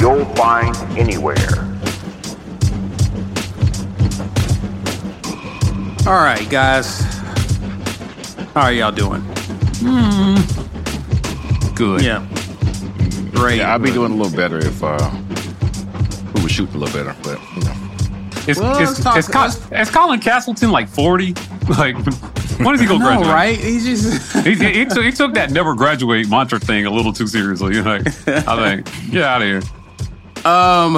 you'll find anywhere. All right, guys. How are y'all doing? Good. Yeah. Great. Yeah, I'd be doing a little better if uh, we were shooting a little better, but you know. Is, Well, is, let's talk- is, Col- is Colin Castleton like 40? Like, when is he going to no, graduate? right? He just He, he, he took, he took that never graduate mantra thing a little too seriously. Like, I think, get out of here. Um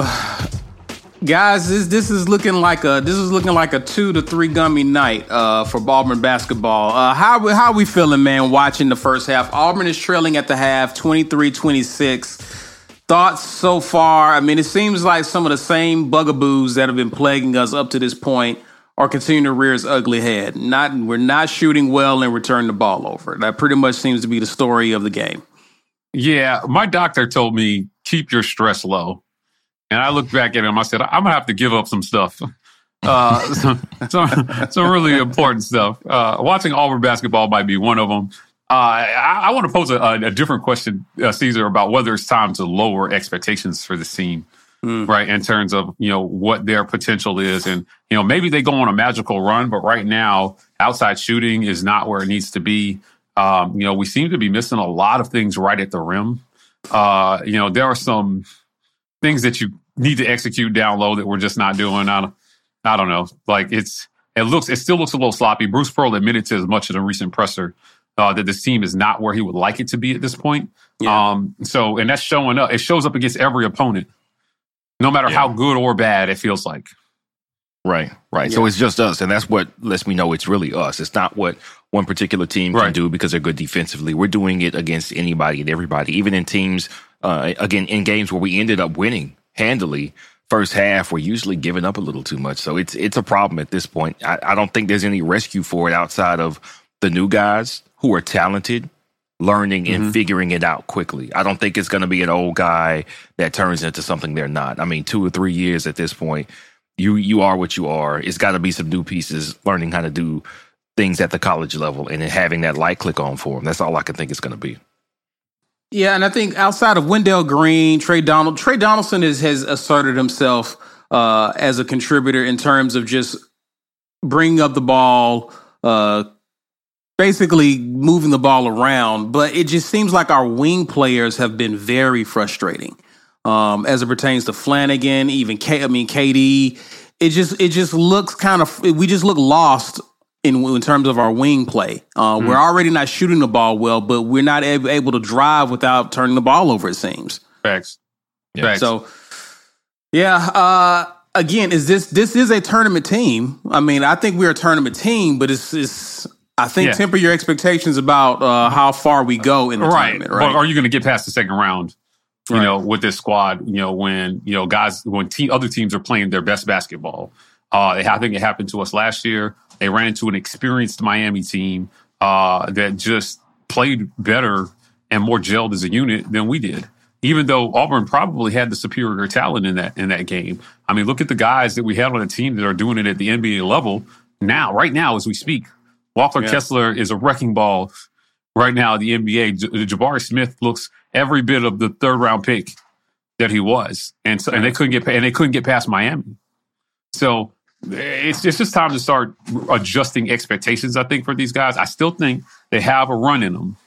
guys, this this is looking like a this is looking like a two to three gummy night uh for Auburn basketball. Uh how how we feeling, man, watching the first half? Auburn is trailing at the half 23-26. Thoughts so far? I mean, it seems like some of the same bugaboos that have been plaguing us up to this point are continuing to rear its ugly head. Not we're not shooting well and return the ball over. That pretty much seems to be the story of the game. Yeah, my doctor told me keep your stress low, and I looked back at him. I said I'm gonna have to give up some stuff, uh, some, some some really important stuff. Uh, watching Auburn basketball might be one of them. Uh, I, I want to pose a, a different question, uh, Caesar, about whether it's time to lower expectations for the team, right? In terms of you know what their potential is, and you know maybe they go on a magical run, but right now outside shooting is not where it needs to be. Um, you know, we seem to be missing a lot of things right at the rim. Uh, you know, there are some things that you need to execute down low that we're just not doing. I don't, I don't know. Like it's, it looks, it still looks a little sloppy. Bruce Pearl admitted to as much in a recent presser uh, that this team is not where he would like it to be at this point. Yeah. Um, so, and that's showing up. It shows up against every opponent, no matter how good or bad it feels like. Right, right. So it's just us, and that's what lets me know it's really us. It's not what one particular team can do because they're good defensively. We're doing it against anybody and everybody, even in teams. Uh, again, in games where we ended up winning handily, first half, we're usually giving up a little too much. So it's it's a problem at this point. I, I don't think there's any rescue for it outside of the new guys who are talented, learning and mm-hmm. figuring it out quickly. I don't think it's going to be an old guy that turns into something they're not. I mean, two or three years at this point you you are what you are. It's got to be some new pieces learning how to do things at the college level and then having that light click on for them. That's all I can think it's going to be. Yeah, and I think outside of Wendell Green, Trey Donald, Tre Donaldson is, has asserted himself uh, as a contributor in terms of just bringing up the ball, uh, basically moving the ball around. But it just seems like our wing players have been very frustrating um, as it pertains to Flanagan, even K. I mean KD. It just it just looks kind of we just look lost in in terms of our wing play. Uh, We're already not shooting the ball well, but we're not ab- able to drive without turning the ball over. It seems. Facts. Yeah. Facts. So, yeah. Uh, again, is this this is a tournament team? I mean, I think we're a tournament team, but it's it's. I think Yeah. temper your expectations about uh, how far we go in the right. tournament. Right. But are you going to get past the second round? You Right. know, with this squad, you know, when you know guys, when te- other teams are playing their best basketball. Uh, I think it happened to us last year. They ran into an experienced Miami team uh, that just played better and more gelled as a unit than we did. Even though Auburn probably had the superior talent in that in that game. I mean, look at the guys that we had on the team that are doing it at the NBA level now, right now as we speak. Walker Yeah. Kessler is a wrecking ball right now at the NBA. J- Jabari Smith looks every bit of the third round pick that he was, and so and they couldn't get and they couldn't get past Miami. So it's it's just time to start adjusting expectations. I think for these guys, I still think they have a run in them,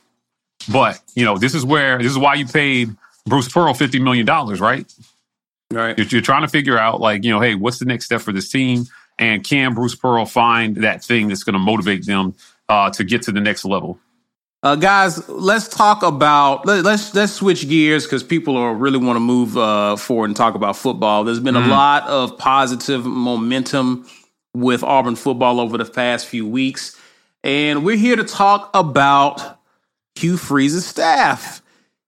but you know this is where this is why you paid Bruce Pearl fifty million dollars, right? Right. You're, you're trying to figure out, like, you know, hey, what's the next step for this team? And can Bruce Pearl find that thing that's going to motivate them uh, to get to the next level? Uh, guys, let's talk about let, us let's, let's switch gears because people are really want to move uh, forward and talk about football. There's been mm-hmm. a lot of positive momentum with Auburn football over the past few weeks, and we're here to talk about Hugh Freeze's staff.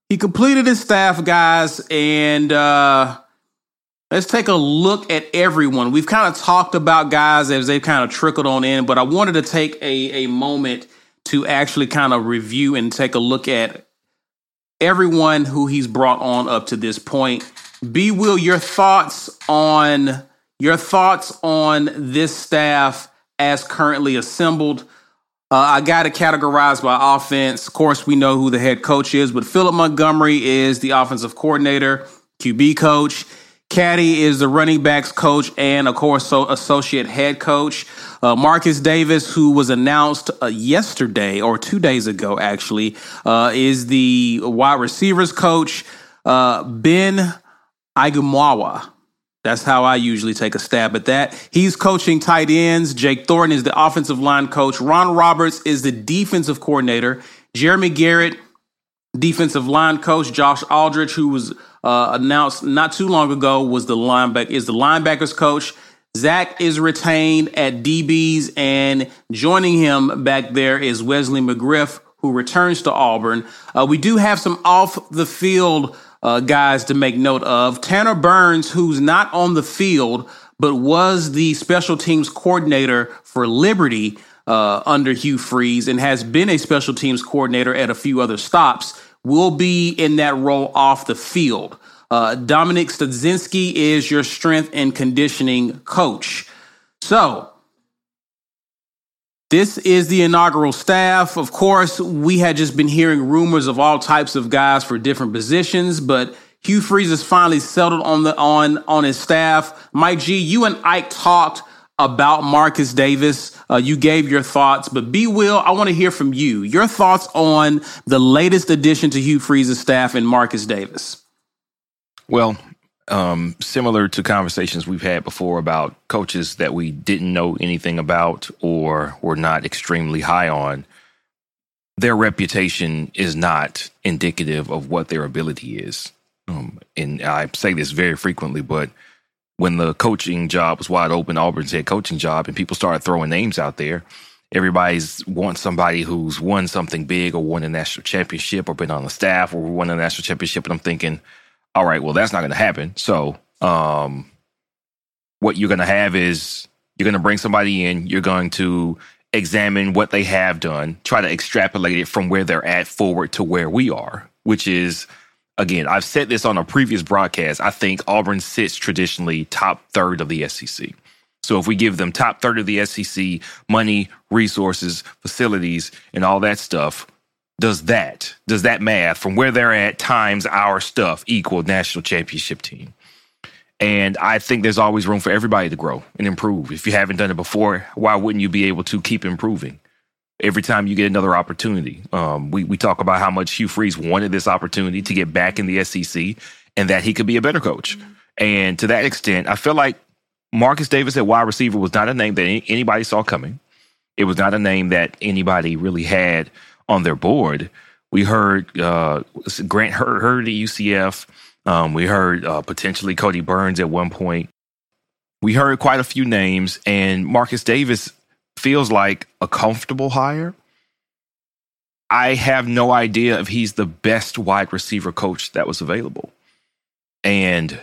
He completed his staff, guys, and uh, let's take a look at everyone. We've kind of talked about guys as they've kind of trickled on in, but I wanted to take a a moment to actually kind of review and take a look at everyone who he's brought on up to this point. B Will, your thoughts on your thoughts on this staff as currently assembled. Uh, I got it categorized by offense. Of course, we know who the head coach is, but Philip Montgomery is the offensive coordinator, QB coach. Caddy is the running backs coach and, of course, so associate head coach. Uh, Marcus Davis, who was announced uh, yesterday or two days ago, actually, uh, is the wide receivers coach. Uh, ben Aigamaua. That's how I usually take a stab at that. He's coaching tight ends. Jake Thornton is the offensive line coach. Ron Roberts is the defensive coordinator. Jeremy Garrett, defensive line coach. Josh Aldrich, who was uh, announced not too long ago, was the linebacker is the linebackers coach. Zach is retained at DBs, and joining him back there is Wesley McGriff, who returns to Auburn. Uh, we do have some off the field uh, guys to make note of. Tanner Burns, who's not on the field, but was the special teams coordinator for Liberty uh, under Hugh Freeze and has been a special teams coordinator at a few other stops will be in that role off the field. Uh, Dominic Studzinski is your strength and conditioning coach. So, this is the inaugural staff. Of course, we had just been hearing rumors of all types of guys for different positions, but Hugh Freeze has finally settled on the on on his staff. Mike G, you and Ike talked about Marcus Davis. Uh, you gave your thoughts, but B Will, I want to hear from you. Your thoughts on the latest addition to Hugh Freeze's staff and Marcus Davis. Well, um, similar to conversations we've had before about coaches that we didn't know anything about or were not extremely high on, their reputation is not indicative of what their ability is. Um, and I say this very frequently, but when the coaching job was wide open, Auburn's head coaching job, and people started throwing names out there, everybody's wants somebody who's won something big or won a national championship or been on the staff or won a national championship. And I'm thinking, all right, well, that's not going to happen. So, um, what you're going to have is you're going to bring somebody in, you're going to examine what they have done, try to extrapolate it from where they're at forward to where we are, which is again, I've said this on a previous broadcast. I think Auburn sits traditionally top third of the SEC. So if we give them top third of the SEC money, resources, facilities, and all that stuff, does that, does that math from where they're at times our stuff equal national championship team? And I think there's always room for everybody to grow and improve. If you haven't done it before, why wouldn't you be able to keep improving? Every time you get another opportunity. Um, we, we talk about how much Hugh Freeze wanted this opportunity to get back in the SEC and that he could be a better coach. Mm-hmm. And to that extent, I feel like Marcus Davis at wide receiver was not a name that anybody saw coming. It was not a name that anybody really had on their board. We heard uh, Grant Heard at UCF. Um, we heard uh, potentially Cody Burns at one point. We heard quite a few names, and Marcus Davis feels like a comfortable hire. I have no idea if he's the best wide receiver coach that was available. And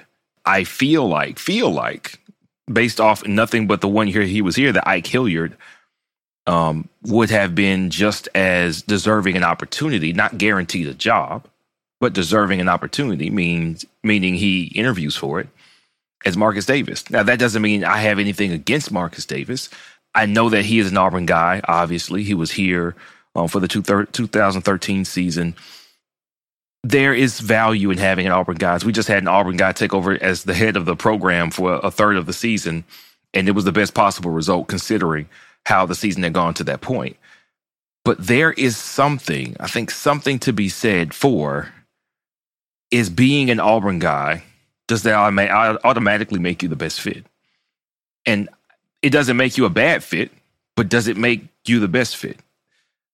I feel like, feel like, based off nothing but the one year he was here, that Ike Hilliard um, would have been just as deserving an opportunity, not guaranteed a job, but deserving an opportunity, means meaning he interviews for it, as Marcus Davis. Now that doesn't mean I have anything against Marcus Davis. I know that he is an Auburn guy. Obviously, he was here um, for the two thir- 2013 season. There is value in having an Auburn guy. We just had an Auburn guy take over as the head of the program for a third of the season, and it was the best possible result considering how the season had gone to that point. But there is something, I think, something to be said for is being an Auburn guy does that automatically make you the best fit? And it doesn't make you a bad fit, but does it make you the best fit?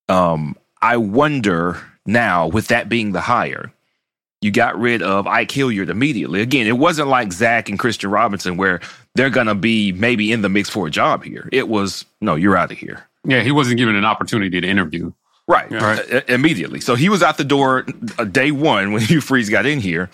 Um, I wonder now, with that being the hire, you got rid of Ike Hilliard immediately. Again, it wasn't like Zach and Christian Robinson where they're going to be maybe in the mix for a job here. It was, no, you're out of here. Yeah, he wasn't given an opportunity to interview. Right, right. Uh, immediately. So he was out the door uh, day one when Hugh Freeze got in here.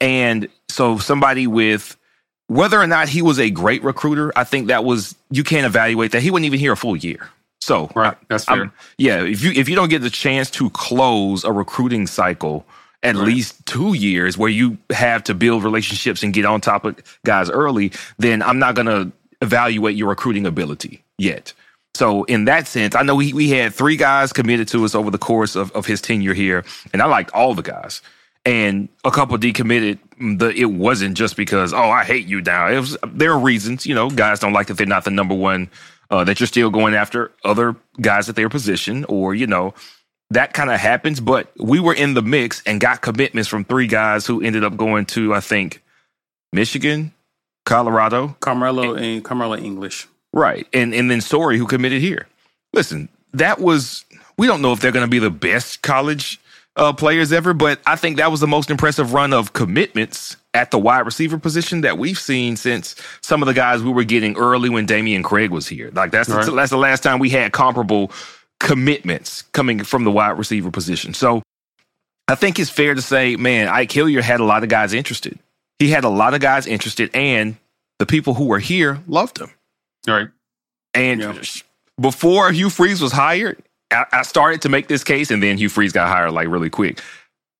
And so somebody with whether or not he was a great recruiter, I think that was you can't evaluate that. He wasn't even here a full year. So right, that's fair. I'm, yeah, if you if you don't get the chance to close a recruiting cycle at right. least two years where you have to build relationships and get on top of guys early, then I'm not going to evaluate your recruiting ability yet. So in that sense, I know we, we had three guys committed to us over the course of, of his tenure here, and I liked all the guys. And a couple decommitted. The it wasn't just because oh I hate you now. It was there are reasons you know guys don't like that they're not the number one uh, that you're still going after other guys at their position or you know that kind of happens. But we were in the mix and got commitments from three guys who ended up going to I think Michigan, Colorado, Carmelo and, and Karmello English. Right. And and then Sorey who committed here. Listen, that was we don't know if they're going to be the best college uh, players ever, but I think that was the most impressive run of commitments at the wide receiver position that we've seen since some of the guys we were getting early when Dameyune Craig was here. Like that's right. the, that's the last time we had comparable commitments coming from the wide receiver position. So I think it's fair to say, man, Ike Hilliard had a lot of guys interested. He had a lot of guys interested, and the people who were here loved him. Right. And yeah. before Hugh Freeze was hired, I, started to make this case, and then Hugh Freeze got hired like really quick.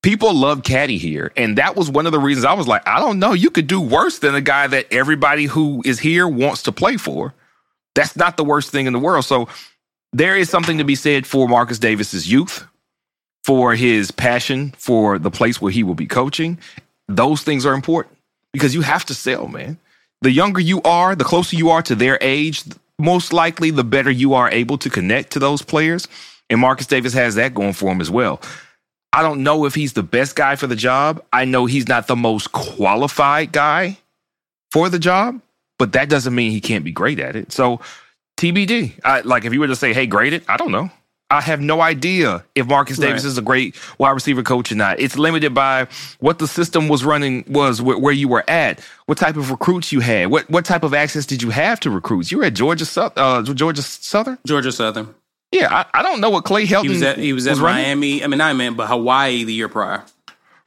People love Caddy here. And that was one of the reasons I was like, I don't know. You could do worse than a guy that everybody who is here wants to play for. That's not the worst thing in the world. So there is something to be said for Marcus Davis's youth, for his passion for the place where he will be coaching. Those things are important because you have to sell, man the younger you are, the closer you are to their age, most likely the better you are able to connect to those players. And Marcus Davis has that going for him as well. I don't know if he's the best guy for the job. I know he's not the most qualified guy for the job, but that doesn't mean he can't be great at it. So TBD. I, like if you were to say, "Hey, grade it," I don't know. I have no idea if Marcus Davis right. is a great wide receiver coach or not. It's limited by what the system was running was where you were at, what type of recruits you had, what what type of access did you have to recruits. You were at Georgia uh, Georgia Southern. Georgia Southern. Yeah, I, I don't know what Clay Helton. He was at he was, was at Miami. I mean, I meant, but Hawaii the year prior.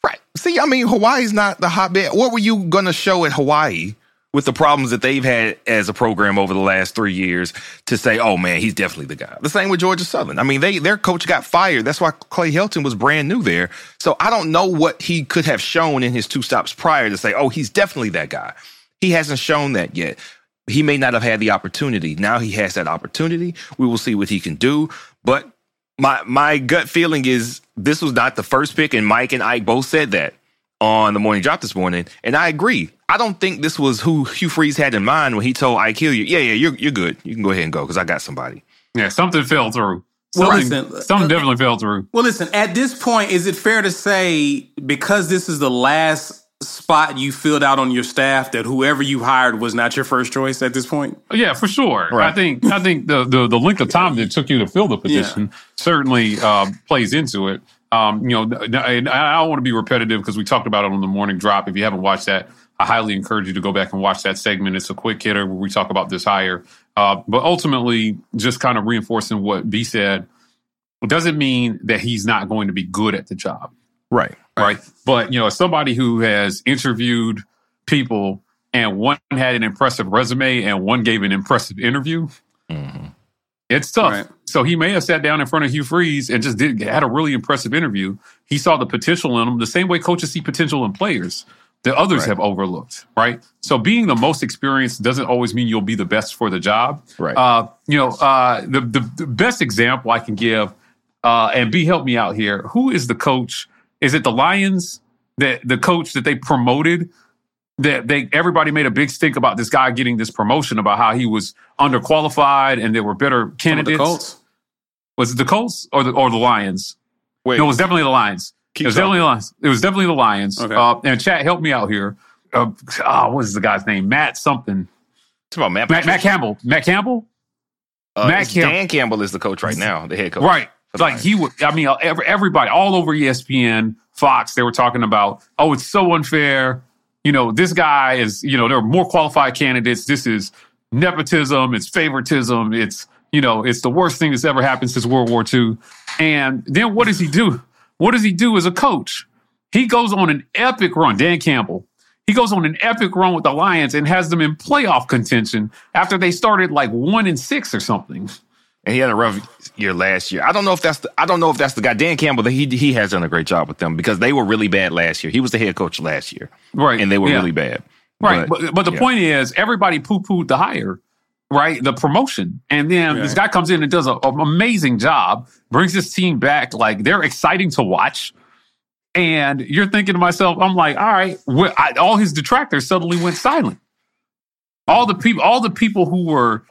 Right. See, I mean, Hawaii's not the hotbed. What were you going to show at Hawaii? With the problems that they've had as a program over the last three years to say, oh man, he's definitely the guy. The same with Georgia Southern. I mean, they their coach got fired. That's why Clay Helton was brand new there. So I don't know what he could have shown in his two stops prior to say, oh, he's definitely that guy. He hasn't shown that yet. He may not have had the opportunity. Now he has that opportunity. We will see what he can do. But my my gut feeling is this was not the first pick, and Mike and Ike both said that on the morning drop this morning, and I agree. I don't think this was who Hugh Freeze had in mind when he told Ike Hilliard. Yeah, yeah, you're you're good. You can go ahead and go because I got somebody. Yeah, something fell through. Something, well, listen, something uh, definitely fell through. Well, listen. At this point, is it fair to say because this is the last spot you filled out on your staff that whoever you hired was not your first choice at this point? Yeah, for sure. Right. I think I think the, the the length of time that it took you to fill the position yeah. certainly uh, plays into it. Um, you know, and I don't want to be repetitive because we talked about it on the morning drop. If you haven't watched that, I highly encourage you to go back and watch that segment. It's a quick hitter where we talk about this hire. Uh, but ultimately, just kind of reinforcing what B said, it doesn't mean that he's not going to be good at the job. Right. Right. But, you know, as somebody who has interviewed people and one had an impressive resume and one gave an impressive interview, mm-hmm. It's tough. Right. So he may have sat down in front of Hugh Freeze and just did had a really impressive interview. He saw the potential in him the same way coaches see potential in players that others right. have overlooked, right? So being the most experienced doesn't always mean you'll be the best for the job. Right. Uh, you know, uh, the, the, the best example I can give, uh, and B help me out here. Who is the coach? Is it the Lions that the coach that they promoted? That they everybody made a big stink about this guy getting this promotion about how he was underqualified and there were better candidates. Colts. Was it the Colts or the or the Lions? Wait, no, it was definitely the Lions. Keep it was definitely the Lions. It was definitely the Lions. Okay. Uh, and chat, help me out here. uh, oh, what is the guy's name? Matt something. It's about Matt. Matt, Matt Campbell. Matt Campbell. Uh, Matt Campbell. Dan Campbell is the coach right now, the head coach. Right. Like Lions. he would, I mean, every, everybody all over ESPN, Fox, they were talking about, oh, it's so unfair. You know, this guy is, you know, there are more qualified candidates. This is nepotism. It's favoritism. It's, you know, it's the worst thing that's ever happened since World War II. And then what does he do? What does he do as a coach? He goes on an epic run, Dan Campbell. He goes on an epic run with the Lions and has them in playoff contention after they started like one and six or something. And he had a rough year last year. I don't know if that's the, I don't know if that's the guy Dan Campbell. He he has done a great job with them because they were really bad last year. He was the head coach last year, Right. and they were Yeah. really bad. Right. But, but the yeah. point is, everybody poo pooed the hire, right? The promotion. And then this guy comes in and does an amazing job, brings his team back. Like they're exciting to watch. And you're thinking to myself, I'm like, all right, I, all his detractors suddenly went silent. All the people, all the people who were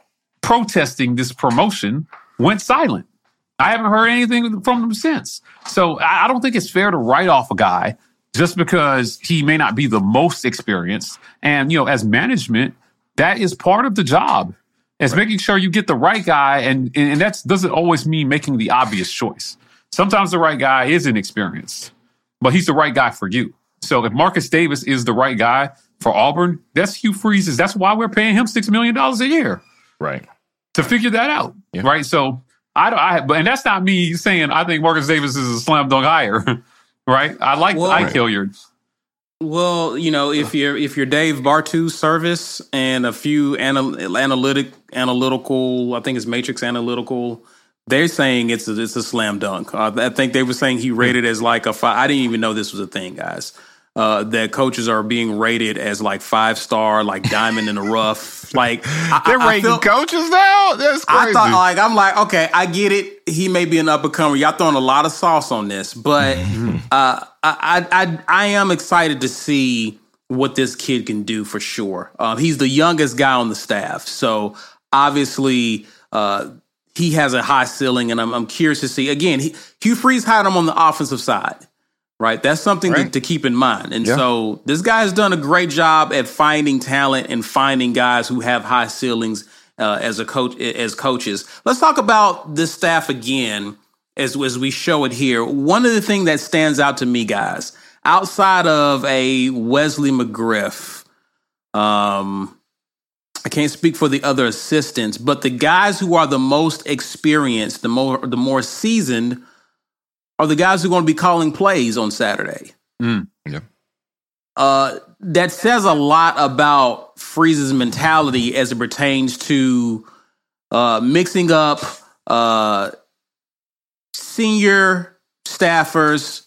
protesting this promotion went silent. I haven't heard anything from them since. So I don't think it's fair to write off a guy just because he may not be the most experienced. And, you know, as management, that is part of the job. It's making sure you get the right guy. And, and that doesn't always mean making the obvious choice. Sometimes the right guy is inexperienced, but he's the right guy for you. So if Marcus Davis is the right guy for Auburn, that's Hugh Freeze's. That's why we're paying him $6 million a year right. To figure that out. Yeah. Right. So I don't, I, but, and that's not me saying I think Marcus Davis is a slam dunk hire. right. I like Well- Ike Hilliard. Well, you know, if you're if you're Dave Bartoo service and a few anal- analytic analytical, I think it's Matrix Analytical, they're saying it's a, it's a slam dunk. Uh, I think they were saying he rated as like a five. I didn't even know this was a thing, guys. Uh, that coaches are being rated as like five star, like diamond in the rough. Like I, They're I- I rating feel- coaches now. That's crazy. I thought like I'm like okay, I get it. He may be an up and comer. Y'all throwing a lot of sauce on this, but uh, I, I I I am excited to see what this kid can do for sure. Uh, he's the youngest guy on the staff, so obviously uh, he has a high ceiling, and I'm, I'm curious to see. Again, he, Hugh Freeze had him on the offensive side. Right, that's something to, Right. to keep in mind. And Yeah. so this guy has done a great job at finding talent and finding guys who have high ceilings uh, as a coach as coaches. Let's talk about this staff again as as we show it here. One of the things that stands out to me, guys, outside of a Wesley McGriff, um, I can't speak for the other assistants, but the guys who are the most experienced, the more the more seasoned, are the guys who are going to be calling plays on Saturday. Yeah. Uh, that says a lot about Freeze's mentality as it pertains to uh, mixing up uh, senior staffers,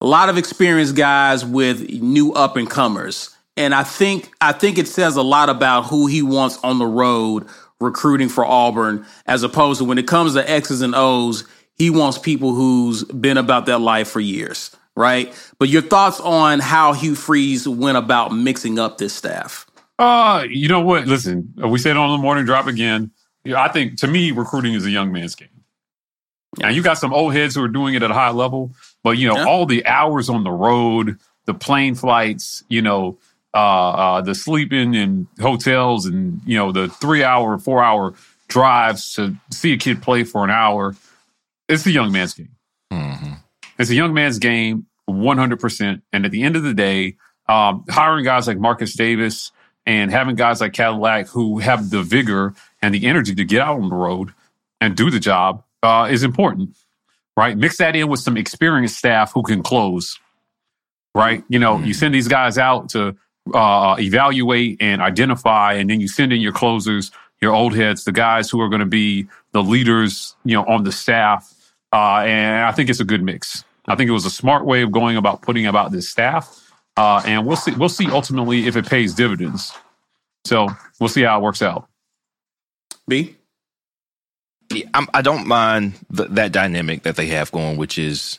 a lot of experienced guys with new up and comers. And I think I think it says a lot about who he wants on the road recruiting for Auburn, as opposed to when it comes to X's and O's, he wants people who's been about that life for years, right? But your thoughts on how Hugh Freeze went about mixing up this staff? Uh, you know what? Listen, we said on the morning drop again. I think to me, recruiting is a young man's game. And you got some old heads who are doing it at a high level, but you know, Yeah. all the hours on the road, the plane flights, you know, uh, uh, the sleeping in hotels and, you know, the three hour, four hour drives to see a kid play for an hour. It's a young man's game. It's a young man's game, 100%. And at the end of the day, um, hiring guys like Marcus Davis and having guys like Cadillac who have the vigor and the energy to get out on the road and do the job uh, is important, right? Mix that in with some experienced staff who can close, right? You know, you send these guys out to uh, evaluate and identify, and then you send in your closers, your old heads, the guys who are going to be the leaders, you know, on the staff. Uh, and I think it's a good mix. I think it was a smart way of going about putting about this staff. Uh, and we'll see. We'll see ultimately if it pays dividends. So we'll see how it works out. B. Yeah, I'm, I don't mind the, that dynamic that they have going, which is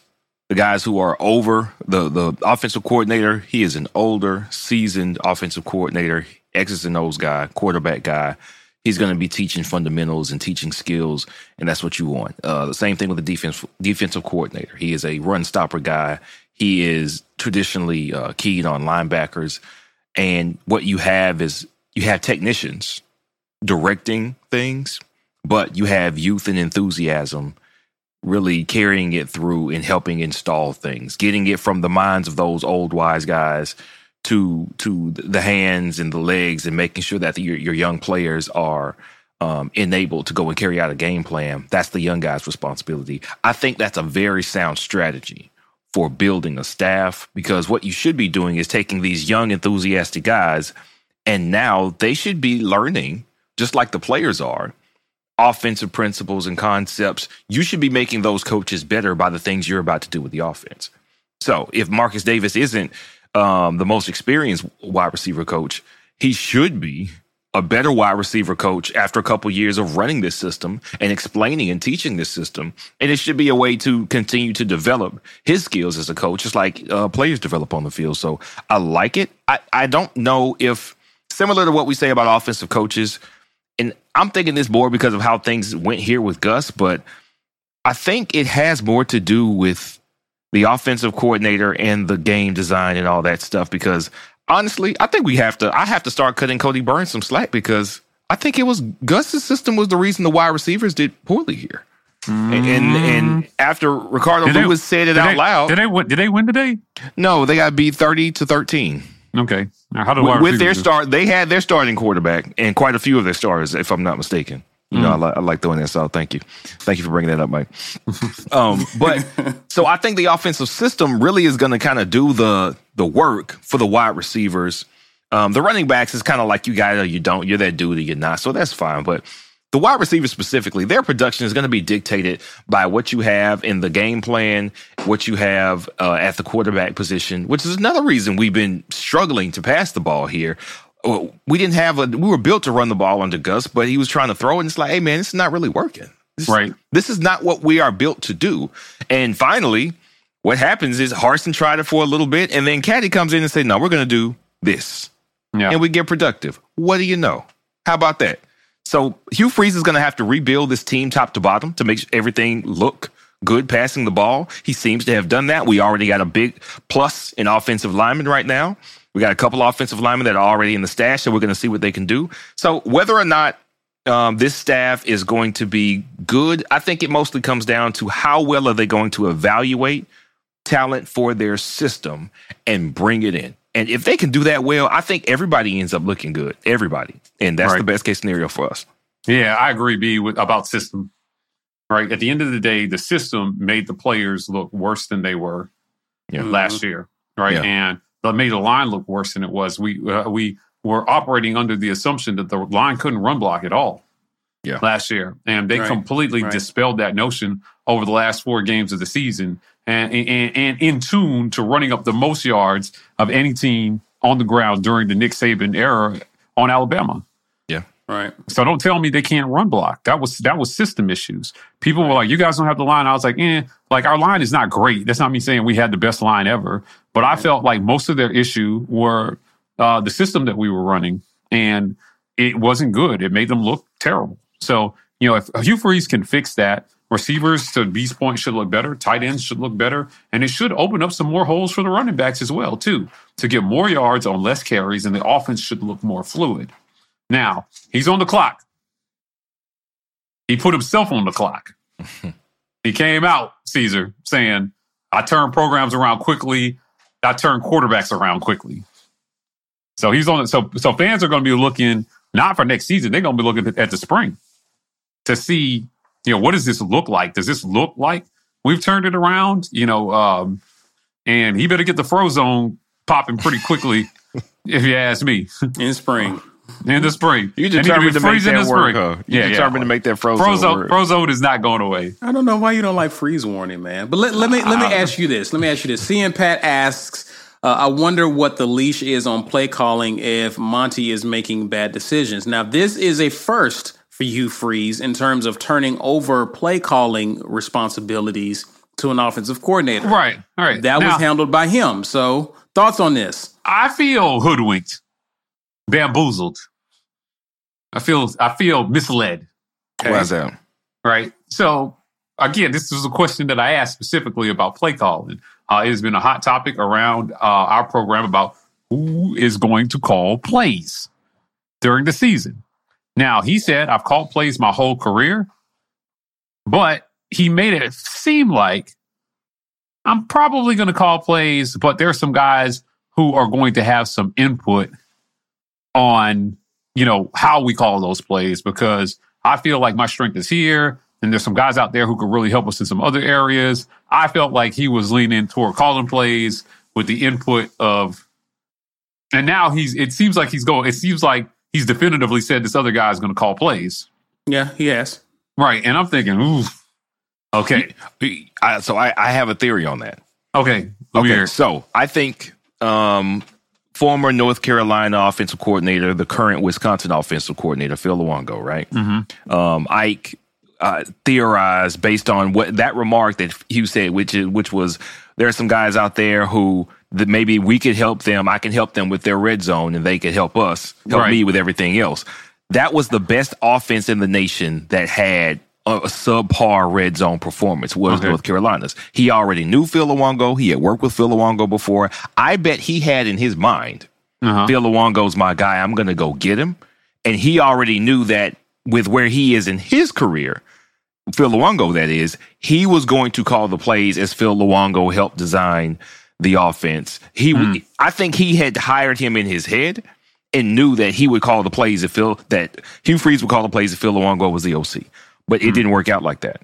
the guys who are over the the offensive coordinator. He is an older, seasoned offensive coordinator, X's and O's guy, quarterback guy. He's going to be teaching fundamentals and teaching skills, and that's what you want. Uh, the same thing with the defense defensive coordinator. He is a run stopper guy. He is traditionally uh, keyed on linebackers. And what you have is you have technicians directing things, but you have youth and enthusiasm really carrying it through and helping install things, getting it from the minds of those old wise guys to to the hands and the legs, and making sure that the, your, your young players are um, enabled to go and carry out a game plan. That's the young guy's responsibility. I think that's a very sound strategy for building a staff because what you should be doing is taking these young enthusiastic guys and now they should be learning just like the players are offensive principles and concepts, you should be making those coaches better by the things you're about to do with the offense. So if Marcus Davis isn't um, the most experienced wide receiver coach, he should be a better wide receiver coach after a couple years of running this system and explaining and teaching this system. And it should be a way to continue to develop his skills as a coach, just like uh, players develop on the field. So I like it. I, I don't know if similar to what we say about offensive coaches, and I'm thinking this more because of how things went here with Gus, but I think it has more to do with the offensive coordinator and the game design and all that stuff. Because honestly, I think we have to. I have to start cutting Cody Burns some slack because I think it was Gus's system was the reason the wide receivers did poorly here. Mm. And and after Ricardo did Lewis they, said it out they, loud, did they win? Did they win today? No, they got beat thirty to thirteen. Okay. Now, how do with, with their start? They had their starting quarterback and quite a few of their stars, if I'm not mistaken. You mm. know, I, li- I like doing that So Thank you, thank you for bringing that up, Mike. um, but so I think the offensive system really is going to kind of do the the work for the wide receivers. Um, the running backs is kind of like you got or you don't. You're that dude or you're not. So that's fine. But the wide receivers specifically, their production is going to be dictated by what you have in the game plan, what you have uh, at the quarterback position, which is another reason we've been struggling to pass the ball here. We didn't have a, we were built to run the ball under Gus, but he was trying to throw it. And it's like, hey, man, this is not really working. This, right. This is not what we are built to do. And finally, what happens is Harsin tried it for a little bit, and then Caddy comes in and says, no, we're going to do this. Yeah. And we get productive. What do you know? How about that? So Hugh Freeze is going to have to rebuild this team top to bottom to make everything look good passing the ball. He seems to have done that. We already got a big plus in offensive linemen right now. We got a couple offensive linemen that are already in the stash, so we're going to see what they can do. So whether or not um, this staff is going to be good, I think it mostly comes down to how well are they going to evaluate talent for their system and bring it in. And if they can do that well, I think everybody ends up looking good. Everybody. And that's right. the best case scenario for us. Yeah, I agree, B, with, about system. Right. At the end of the day, the system made the players look worse than they were yeah. last year. Right. Yeah. And that made the line look worse than it was. We uh, we were operating under the assumption that the line couldn't run block at all. Yeah. Last year, and they right. completely right. dispelled that notion over the last four games of the season and, and, and in tune to running up the most yards of any team on the ground during the Nick Saban era on Alabama. Right. So don't tell me they can't run block. That was that was system issues. People right. were like, "You guys don't have the line." I was like, "Eh, like our line is not great." That's not me saying we had the best line ever, but I felt like most of their issue were uh, the system that we were running, and it wasn't good. It made them look terrible. So you know, if Hugh Freeze can fix that, Receivers to B's point should look better. Tight ends should look better. And it should open up some more holes for the running backs as well, too, to get more yards on less carries, and the offense should look more fluid. Now, he's on the clock. He put himself on the clock. he came out, Caesar, saying, I turn programs around quickly. I turn quarterbacks around quickly. So he's on it. So, so fans are going to be looking not for next season. They're going to be looking at the spring to see you know, what does this look like? Does this look like we've turned it around? You know, um, and he better get the frozone popping pretty quickly, if you ask me. In spring. In the spring. You determined to, to make that work, huh? You yeah, determined yeah. to make that frozone Frozone, work. frozone is not going away. I don't know why you don't like freeze warning, man. But let, let me let me ask you this. Let me ask you this. CM Pat asks, uh, I wonder what the leash is on play calling if Monty is making bad decisions. Now, this is a first for you, Freeze in terms of turning over play calling responsibilities to an offensive coordinator. Right. All right. That now, was handled by him. So, thoughts on this? I feel hoodwinked, bamboozled. I feel I feel misled. Okay. Why's that? Right. So again, this was a question that I asked specifically about play calling. Uh, it has been a hot topic around uh, our program about who is going to call plays during the season. Now, he said, I've called plays my whole career, but he made it seem like I'm probably going to call plays, but there's some guys who are going to have some input on, you know, how we call those plays because I feel like my strength is here. And there's some guys out there who could really help us in some other areas. I felt like he was leaning toward calling plays with the input of, and now he's, it seems like he's going, it seems like he's definitively said this other guy is going to call plays. Yeah, he has. Right. And I'm thinking, ooh, okay. I, so I, I have a theory on that. Okay. Okay, hear. so I think um, former North Carolina offensive coordinator, the current Wisconsin offensive coordinator, Phil Longo, right? Mm-hmm. Um, Ike uh, theorized based on what that remark that Hugh said, which is which was there are some guys out there who that maybe we could help them. I can help them with their red zone, and they could help us help Right. me with everything else. That was the best offense in the nation that had a, subpar red zone performance was Okay. North Carolina's. He already knew Phil Longo. He had worked with Phil Longo before. I bet he had in his mind, Uh-huh. Phil Longo's my guy. I'm going to go get him. And he already knew that with where he is in his career, Phil Longo, that is, he was going to call the plays as Phil Longo helped design the offense. He, I think he had hired him in his head and knew that he would call the plays if Phil, that Hugh Freeze would call the plays if Phil Longo was the OC. But it hmm. didn't work out like that.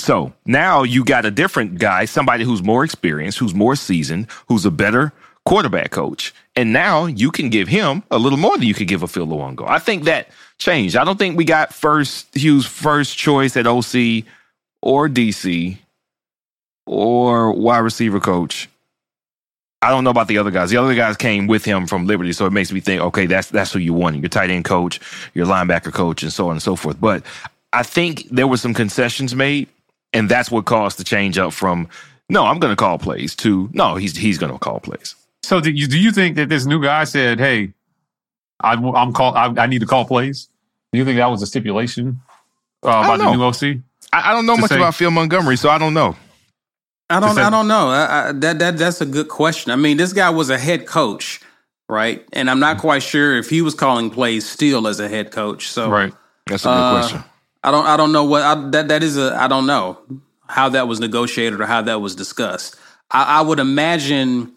So now you got a different guy, somebody who's more experienced, who's more seasoned, who's a better quarterback coach. And now you can give him a little more than you could give a Phil Longo. I think that changed. I don't think we got first Hughes first choice at OC or DC or wide receiver coach. I don't know about the other guys. The other guys came with him from Liberty, so it makes me think, okay, that's that's who you want. Your tight end coach, your linebacker coach, and so on and so forth. But I think there were some concessions made, and that's what caused the change up from no, I'm going to call plays to no, he's he's going to call plays. So do you, do you think that this new guy said, "Hey, I, I'm call I, I need to call plays"? Do you think that was a stipulation uh, don't about the know. new OC? I, I don't know much say- about Phil Montgomery, so I don't know. I don't. say- I don't know. I, I, that that that's a good question. I mean, this guy was a head coach, right? And I'm not quite sure if he was calling plays still as a head coach. So Right. That's a good Uh, question. I don't. I don't know what I, that that is. A I don't know how that was negotiated or how that was discussed. I, I would imagine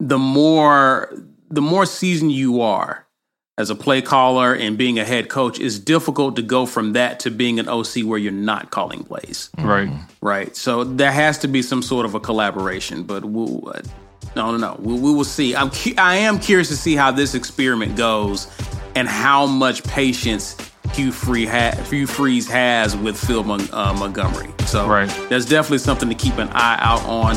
the more the more seasoned you are as a play caller and being a head coach, it's difficult to go from that to being an OC where you're not calling plays. Right. Right. So there has to be some sort of a collaboration, but we'll, uh, no, no, no. We, we will see. I'm cu- I am curious to see how this experiment goes and how much patience Hugh, Free ha- Hugh Freeze has with Phil Mon- uh, Montgomery. So Right. there's definitely something to keep an eye out on.